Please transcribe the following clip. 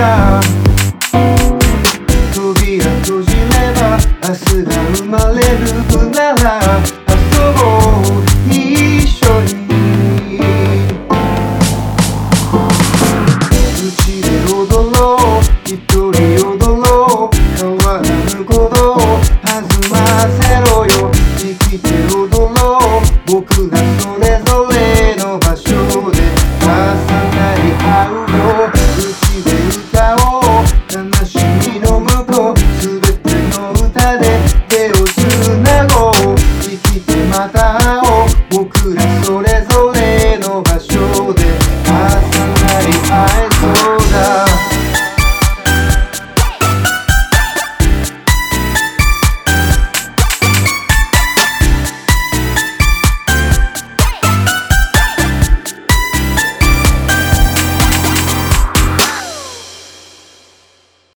ら扉閉じれば明日が生まれるなら遊ぼう一緒に。go.